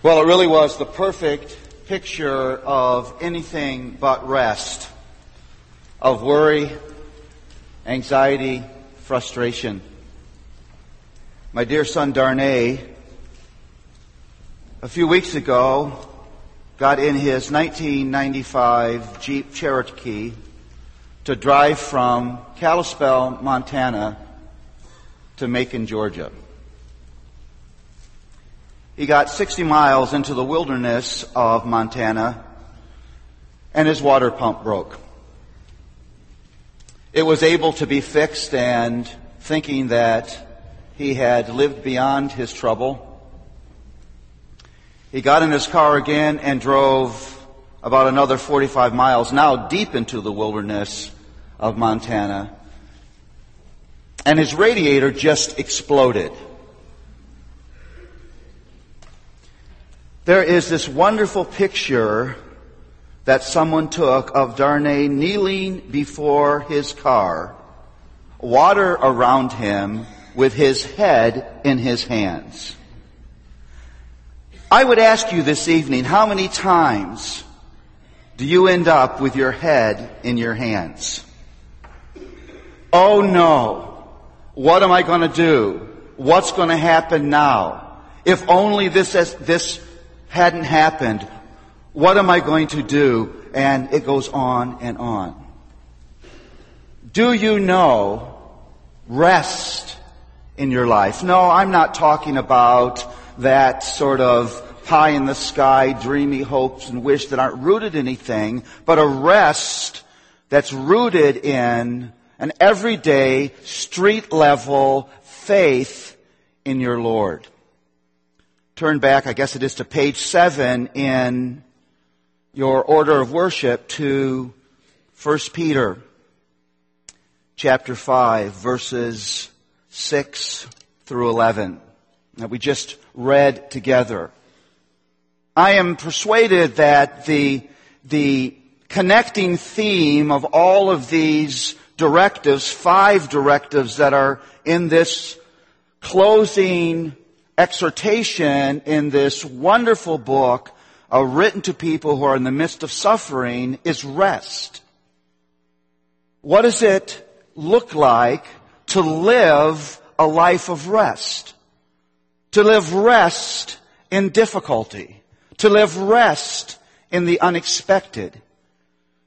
Well, it really was the perfect picture of anything but rest, of worry, anxiety, frustration. My dear son Darnay, a few weeks ago, got in his 1995 Jeep Cherokee to drive from Kalispell, Montana to Macon, Georgia. He got 60 miles into the wilderness of Montana and his water pump broke. It was able to be fixed and thinking that he had lived beyond his trouble. He got in his car again and drove about another 45 miles, now deep into the wilderness of Montana. And his radiator just exploded. There is this wonderful picture that someone took of Darnay kneeling before his car, water around him with his head in his hands. I would ask you this evening, how many times do you end up with your head in your hands? Oh no. What am I going to do? What's going to happen now? If only this, this hadn't happened, what am I going to do? And it goes on and on. Do you know rest in your life? No, I'm not talking about that sort of pie in the sky, dreamy hopes and wish that aren't rooted in anything, but a rest that's rooted in an everyday, street level faith in your Lord turn back, I guess it is to page seven in your order of worship to 1 Peter chapter 5 verses 6 through 11 that we just read together. I am persuaded that the, the connecting theme of all of these directives, five directives that are in this closing exhortation in this wonderful book uh, written to people who are in the midst of suffering is rest. What does it look like to live a life of rest? To live rest in difficulty. To live rest in the unexpected.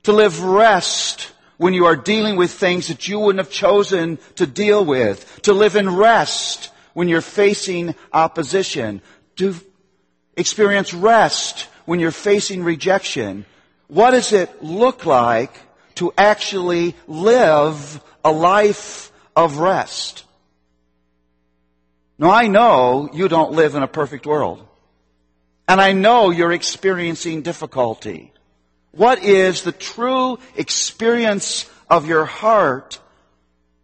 To live rest when you are dealing with things that you wouldn't have chosen to deal with. To live in rest when you're facing opposition, to experience rest when you're facing rejection. What does it look like to actually live a life of rest? Now I know you don't live in a perfect world. And I know you're experiencing difficulty. What is the true experience of your heart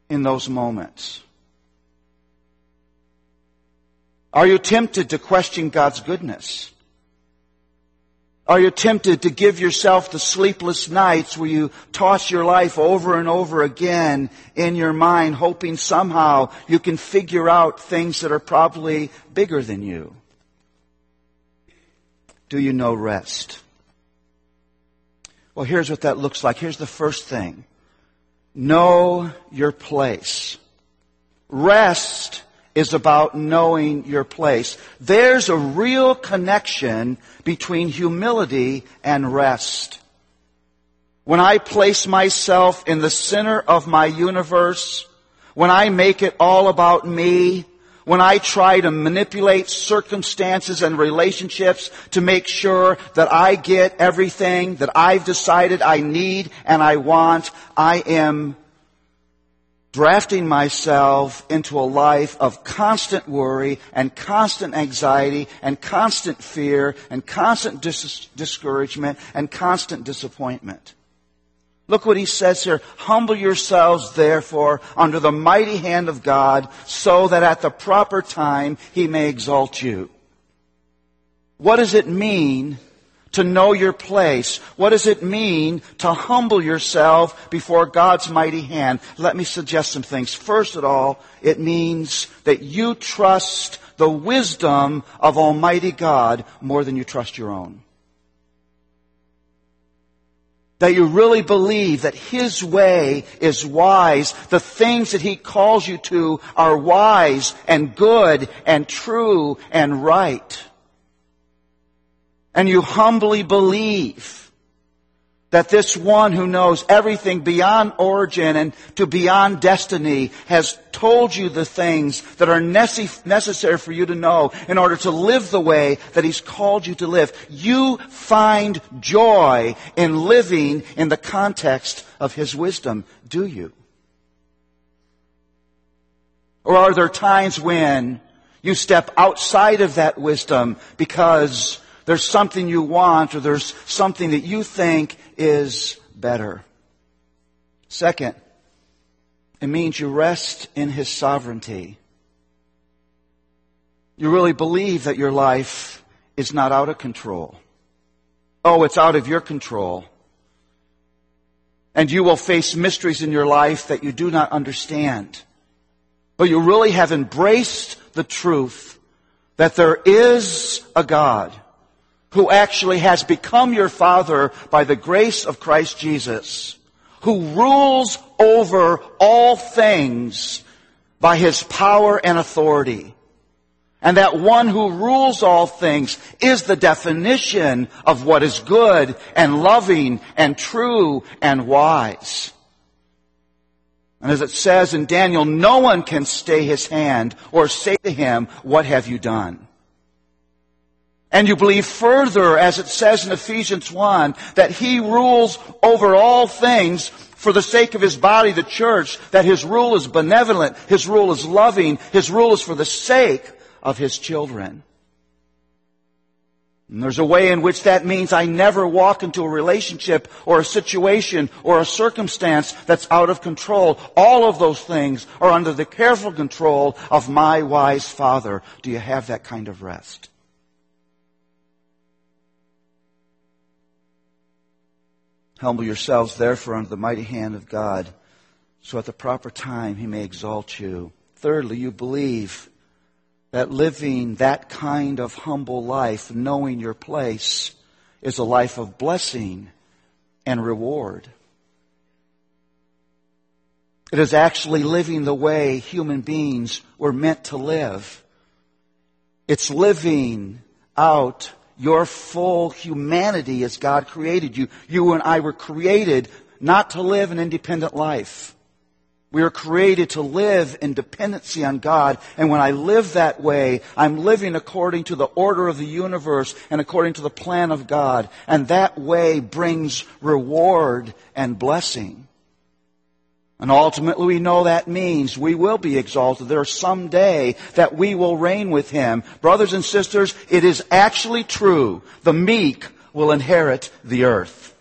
in those moments? Are you tempted to question God's goodness? Are you tempted to give yourself the sleepless nights where you toss your life over and over again in your mind, hoping somehow you can figure out things that are probably bigger than you? Do you know rest? Well, here's what that looks like. Here's the first thing. Know your place. Rest is about knowing your place. There's a real connection between humility and rest. When I place myself in the center of my universe, when I make it all about me, when I try to manipulate circumstances and relationships to make sure that I get everything that I've decided I need and I want, I am drafting myself into a life of constant worry and constant anxiety and constant fear and constant dis- discouragement and constant disappointment. Look what he says here. Humble yourselves therefore under the mighty hand of God so that at the proper time he may exalt you. What does it mean to know your place. What does it mean to humble yourself before God's mighty hand? Let me suggest some things. First of all, it means that you trust the wisdom of Almighty God more than you trust your own. That you really believe that His way is wise. The things that He calls you to are wise and good and true and right and you humbly believe that this one who knows everything beyond origin and to beyond destiny has told you the things that are necessary for you to know in order to live the way that he's called you to live. You find joy in living in the context of his wisdom, do you? Or are there times when you step outside of that wisdom because there's something you want or there's something that you think is better. Second, it means you rest in His sovereignty. You really believe that your life is not out of control. Oh, it's out of your control. And you will face mysteries in your life that you do not understand. But you really have embraced the truth that there is a God who actually has become your Father by the grace of Christ Jesus, who rules over all things by His power and authority. And that one who rules all things is the definition of what is good and loving and true and wise. And as it says in Daniel, no one can stay his hand or say to him, what have you done? And you believe further, as it says in Ephesians 1, that He rules over all things for the sake of His body, the church, that His rule is benevolent, His rule is loving, His rule is for the sake of His children. And there's a way in which that means I never walk into a relationship or a situation or a circumstance that's out of control. All of those things are under the careful control of my wise Father. Do you have that kind of rest? Humble yourselves therefore under the mighty hand of God, so at the proper time he may exalt you. Thirdly, you believe that living that kind of humble life, knowing your place, is a life of blessing and reward. It is actually living the way human beings were meant to live. It's living out your full humanity as God created you. You and I were created not to live an independent life. We are created to live in dependency on God. And when I live that way, I'm living according to the order of the universe and according to the plan of God. And that way brings reward and blessing. And ultimately we know that means we will be exalted. There is some day that we will reign with Him. Brothers and sisters, it is actually true. The meek will inherit the earth.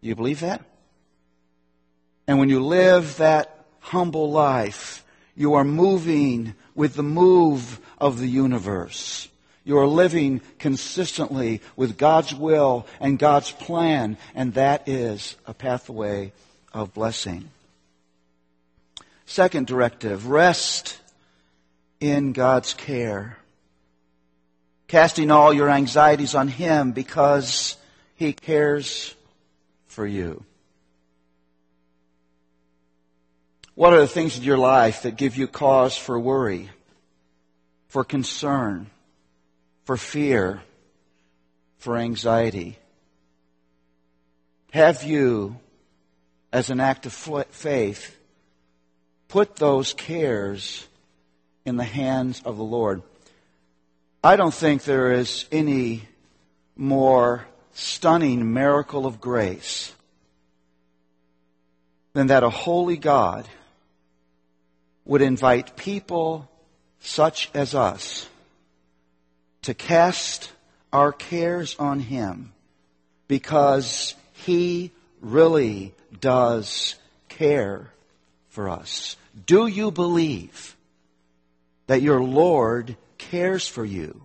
You believe that? And when you live that humble life, you are moving with the move of the universe. You are living consistently with God's will and God's plan, and that is a pathway of blessing. Second directive, rest in God's care. Casting all your anxieties on Him because He cares for you. What are the things in your life that give you cause for worry, for concern? For fear, for anxiety? Have you, as an act of faith, put those cares in the hands of the Lord? I don't think there is any more stunning miracle of grace than that a holy God would invite people such as us to cast our cares on Him because He really does care for us. Do you believe that your Lord cares for you.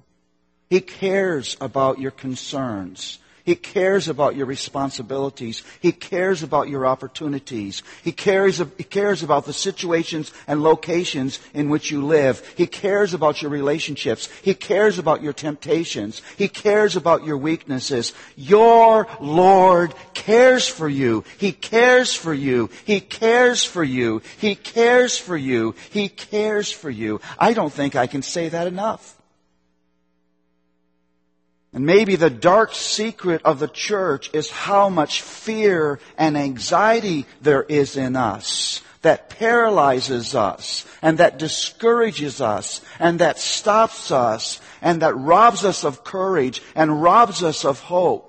He cares about your concerns. He cares about your responsibilities. He cares about your opportunities. He cares, he cares about the situations and locations in which you live. He cares about your relationships. He cares about your temptations. He cares about your weaknesses. Your Lord cares for you. He cares for you. He cares for you. He cares for you. He cares for you. I don't think I can say that enough. And maybe the dark secret of the church is how much fear and anxiety there is in us that paralyzes us and that discourages us and that stops us and that robs us of courage and robs us of hope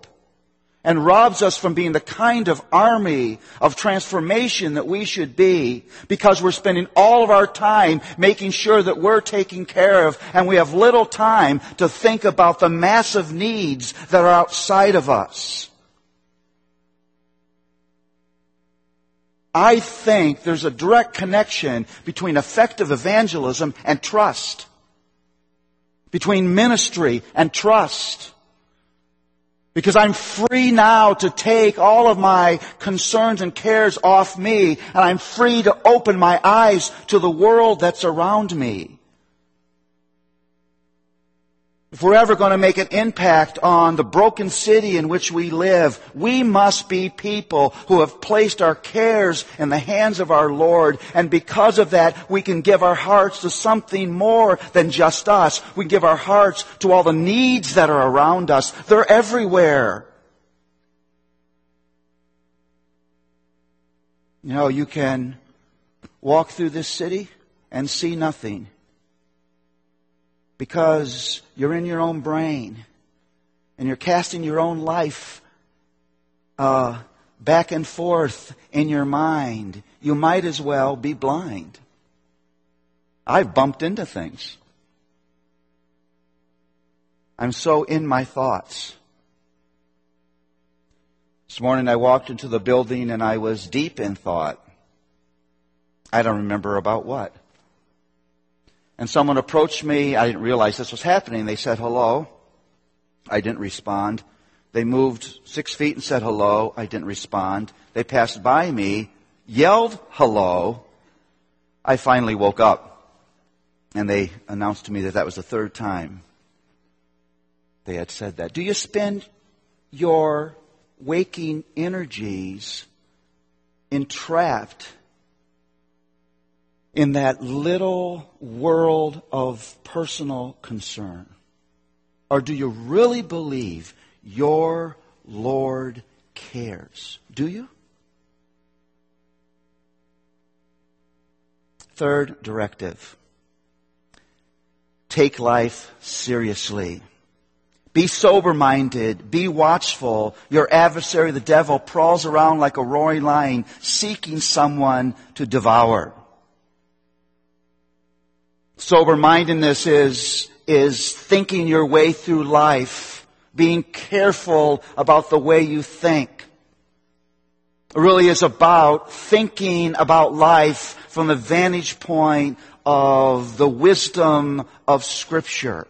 and robs us from being the kind of army of transformation that we should be because we're spending all of our time making sure that we're taken care of and we have little time to think about the massive needs that are outside of us. I think there's a direct connection between effective evangelism and trust. Between ministry and trust. Because I'm free now to take all of my concerns and cares off me, and I'm free to open my eyes to the world that's around me. If we're ever going to make an impact on the broken city in which we live, we must be people who have placed our cares in the hands of our Lord. And because of that, we can give our hearts to something more than just us. We give our hearts to all the needs that are around us. They're everywhere. You know, you can walk through this city and see nothing because you're in your own brain and you're casting your own life uh, back and forth in your mind. You might as well be blind. I've bumped into things. I'm so in my thoughts. This morning I walked into the building and I was deep in thought. I don't remember about what. And someone approached me. I didn't realize this was happening. They said hello. I didn't respond. They moved six feet and said hello. I didn't respond. They passed by me, yelled hello. I finally woke up. And they announced to me that that was the third time they had said that. Do you spend your waking energies entrapped in that little world of personal concern? Or do you really believe your Lord cares? Do you? Third directive. Take life seriously. Be sober minded. Be watchful. Your adversary, the devil, prowls around like a roaring lion, seeking someone to devour. Sober mindedness is, is thinking your way through life, being careful about the way you think. It really is about thinking about life from the vantage point of the wisdom of Scripture.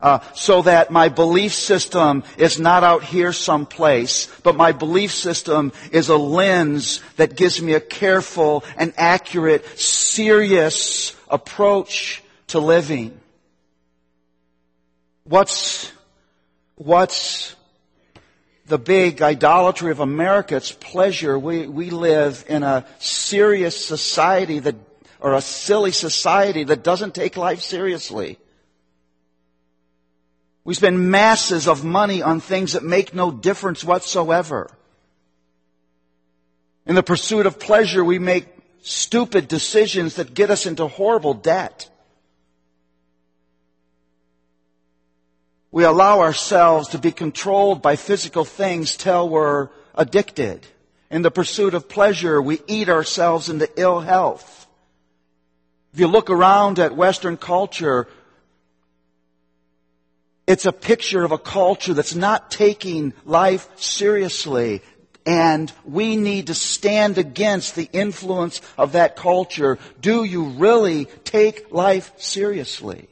Uh, so that my belief system is not out here someplace, but my belief system is a lens that gives me a careful and accurate, serious approach to living. What's, what's the big idolatry of America? It's pleasure. We, we live in a serious society that, or a silly society that doesn't take life seriously. We spend masses of money on things that make no difference whatsoever. In the pursuit of pleasure, we make stupid decisions that get us into horrible debt. We allow ourselves to be controlled by physical things till we're addicted. In the pursuit of pleasure, we eat ourselves into ill health. If you look around at Western culture, it's a picture of a culture that's not taking life seriously. And we need to stand against the influence of that culture. Do you really take life seriously?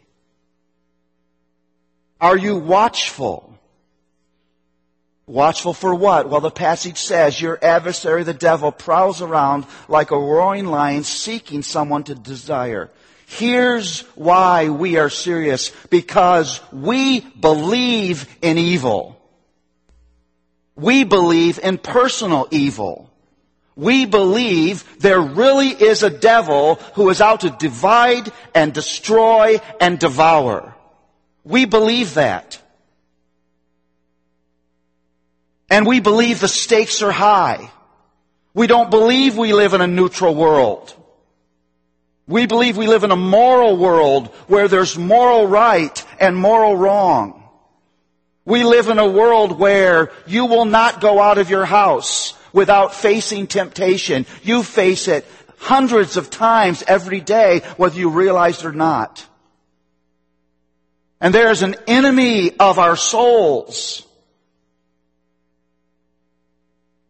Are you watchful? Watchful for what? Well, the passage says your adversary, the devil, prowls around like a roaring lion seeking someone to desire. Here's why we are serious. Because we believe in evil. We believe in personal evil. We believe there really is a devil who is out to divide and destroy and devour. We believe that. And we believe the stakes are high. We don't believe we live in a neutral world. We believe we live in a moral world where there's moral right and moral wrong. We live in a world where you will not go out of your house without facing temptation. You face it hundreds of times every day, whether you realize it or not. And there is an enemy of our souls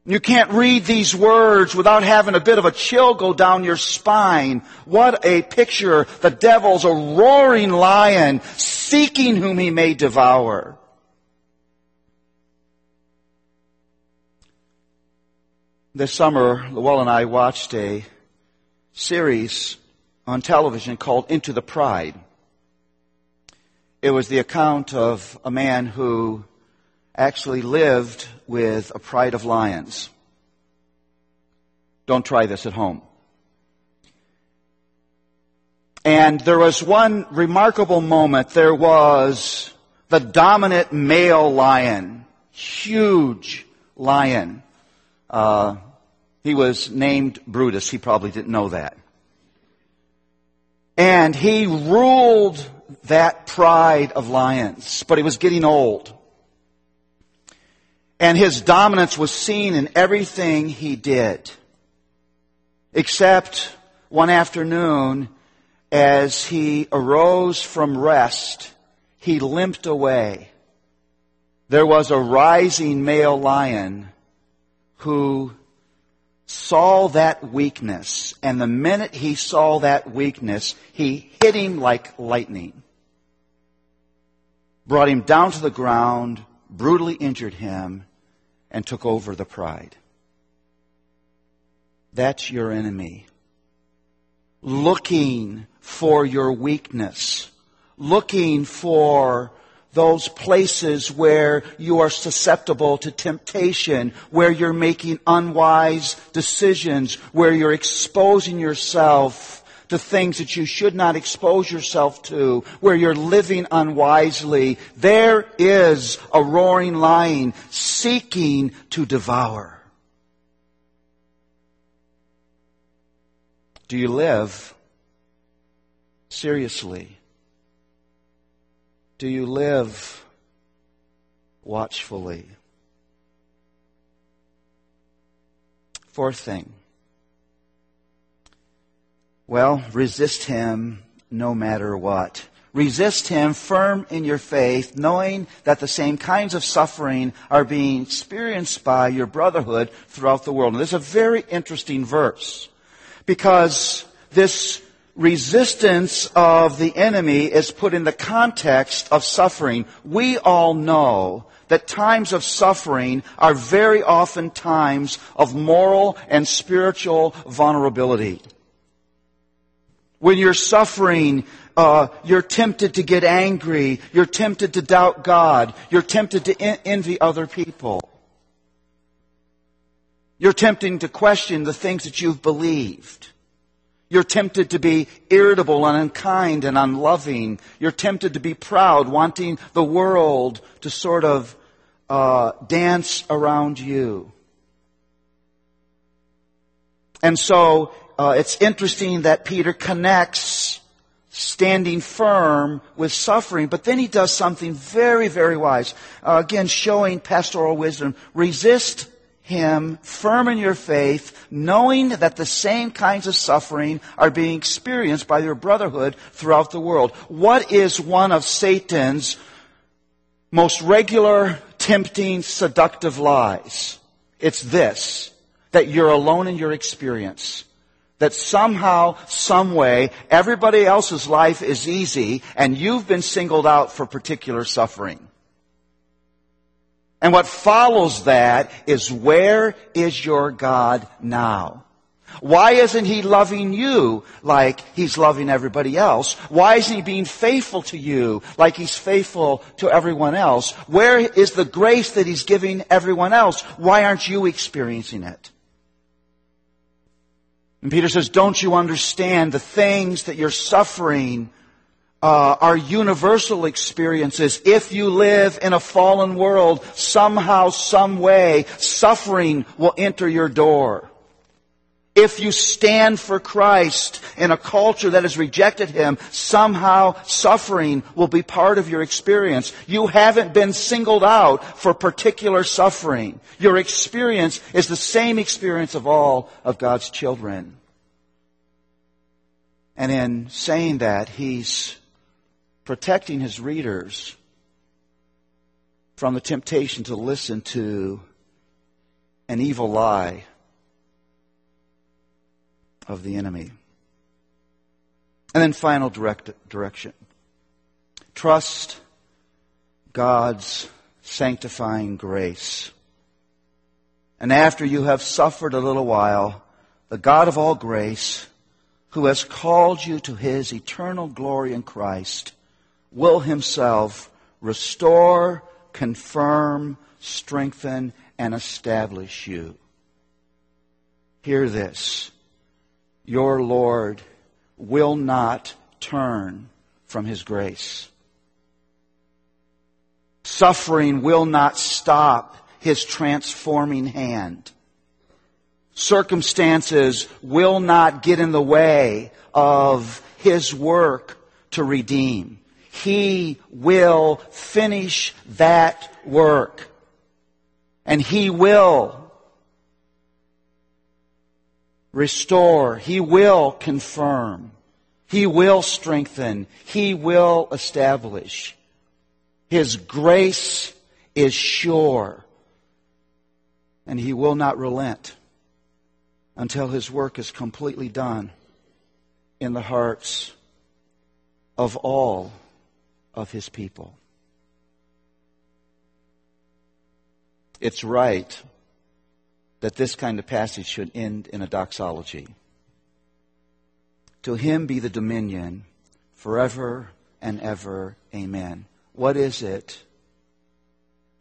You can't read these words without having a bit of a chill go down your spine. What a picture. The devil's a roaring lion seeking whom he may devour. This summer, Luella and I watched a series on television called Into the Pride. It was the account of a man who actually lived with a pride of lions. Don't try this at home. And there was one remarkable moment. There was the dominant male lion, huge lion. Uh, he was named Brutus. He probably didn't know that. And he ruled that pride of lions, but he was getting old. And his dominance was seen in everything he did. Except one afternoon, as he arose from rest, he limped away. There was a rising male lion who saw that weakness, and the minute he saw that weakness, he hit him like lightning. Brought him down to the ground, brutally injured him, and took over the pride. That's your enemy. Looking for your weakness. Looking for those places where you are susceptible to temptation, where you're making unwise decisions, where you're exposing yourself to things that you should not expose yourself to, where you're living unwisely. There is a roaring lion seeking to devour. Do you live seriously? Do you live watchfully? Fourth thing. Well, resist him no matter what. Resist him firm in your faith, knowing that the same kinds of suffering are being experienced by your brotherhood throughout the world. And this is a very interesting verse because this resistance of the enemy is put in the context of suffering. We all know that times of suffering are very often times of moral and spiritual vulnerability. When you're suffering, uh, you're tempted to get angry. You're tempted to doubt God. You're tempted to en- envy other people. You're tempted to question the things that you've believed. You're tempted to be irritable and unkind and unloving. You're tempted to be proud, wanting the world to sort of uh, dance around you. And so uh, it's interesting that Peter connects standing firm with suffering, but then he does something very, very wise. Uh, again, showing pastoral wisdom. Resist him firm in your faith, knowing that the same kinds of suffering are being experienced by your brotherhood throughout the world. What is one of Satan's most regular, tempting, seductive lies? It's this, that you're alone in your experience that somehow, some way, everybody else's life is easy and you've been singled out for particular suffering. And what follows that is where is your God now? Why isn't he loving you like he's loving everybody else? Why isn't he being faithful to you like he's faithful to everyone else? Where is the grace that he's giving everyone else? Why aren't you experiencing it? And Peter says, don't you understand the things that you're suffering uh, are universal experiences. If you live in a fallen world, somehow, some way, suffering will enter your door. If you stand for Christ in a culture that has rejected Him, somehow suffering will be part of your experience. You haven't been singled out for particular suffering. Your experience is the same experience of all of God's children. And in saying that, He's protecting His readers from the temptation to listen to an evil lie of the enemy. And then final direct, direction. Trust God's sanctifying grace. And after you have suffered a little while, the God of all grace, who has called you to his eternal glory in Christ, will himself restore, confirm, strengthen, and establish you. Hear this your Lord will not turn from His grace. Suffering will not stop His transforming hand. Circumstances will not get in the way of His work to redeem. He will finish that work. And He will restore. He will confirm. He will strengthen. He will establish. His grace is sure. And He will not relent until His work is completely done in the hearts of all of His people. It's right that this kind of passage should end in a doxology. To him be the dominion forever and ever. Amen. What is it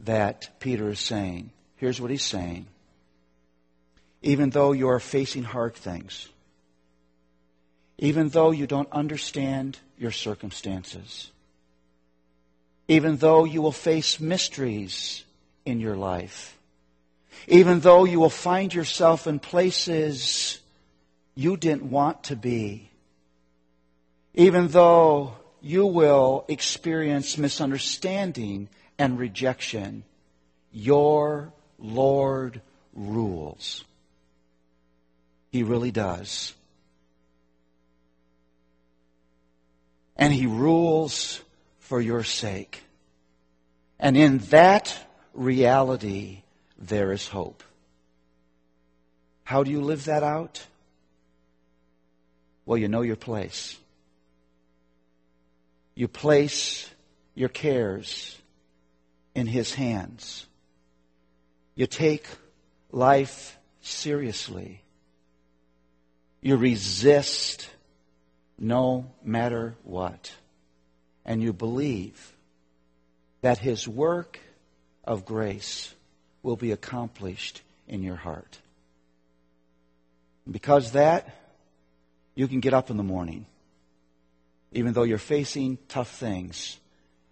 that Peter is saying? Here's what he's saying. Even though you are facing hard things, even though you don't understand your circumstances, even though you will face mysteries in your life, even though you will find yourself in places you didn't want to be. Even though you will experience misunderstanding and rejection, your Lord rules. He really does. And He rules for your sake. And in that reality, there is hope. How do you live that out? Well, you know your place. You place your cares in His hands. You take life seriously. You resist no matter what. And you believe that His work of grace will be accomplished in your heart. because that, you can get up in the morning, even though you're facing tough things,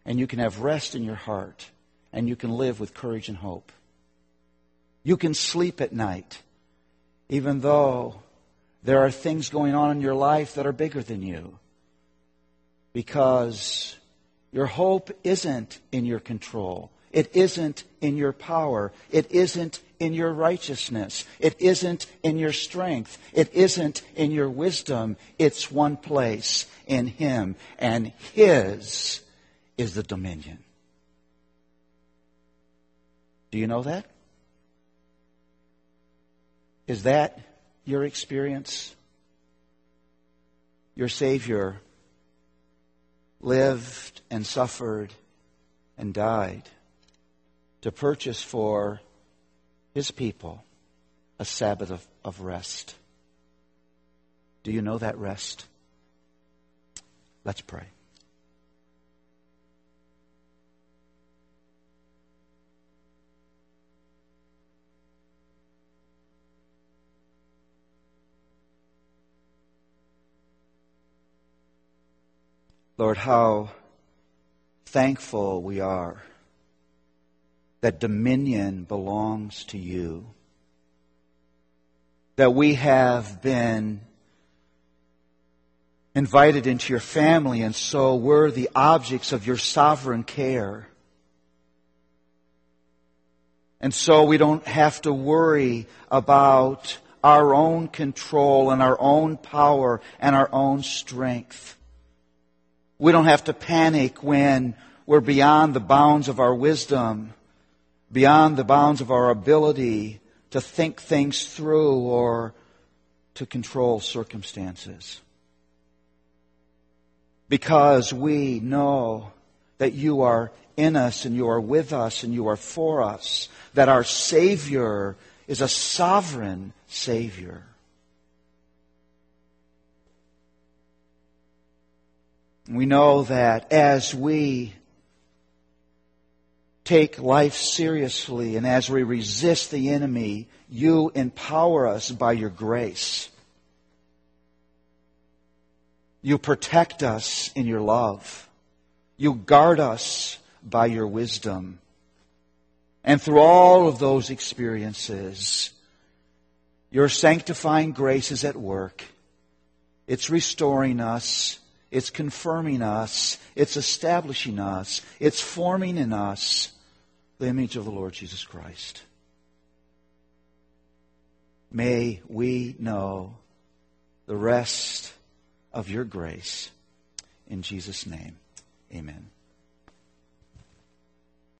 and you can have rest in your heart, and you can live with courage and hope. You can sleep at night, even though there are things going on in your life that are bigger than you. Because your hope isn't in your control. It isn't in your power. It isn't in your righteousness. It isn't in your strength. It isn't in your wisdom. It's one place in Him. And His is the dominion. Do you know that? Is that your experience your Savior, lived and suffered and died to purchase for his people a Sabbath of, of rest. Do you know that rest? Let's pray. Lord, how thankful we are that dominion belongs to you, that we have been invited into your family, and so we're the objects of your sovereign care. And so we don't have to worry about our own control and our own power and our own strength. We don't have to panic when we're beyond the bounds of our wisdom, beyond the bounds of our ability to think things through or to control circumstances. Because we know that you are in us and you are with us and you are for us, that our Savior is a sovereign Savior. We know that as we take life seriously and as we resist the enemy, you empower us by your grace. You protect us in your love. You guard us by your wisdom. And through all of those experiences, your sanctifying grace is at work. It's restoring us. It's confirming us. It's establishing us. It's forming in us the image of the Lord Jesus Christ. May we know the rest of your grace. In Jesus' name.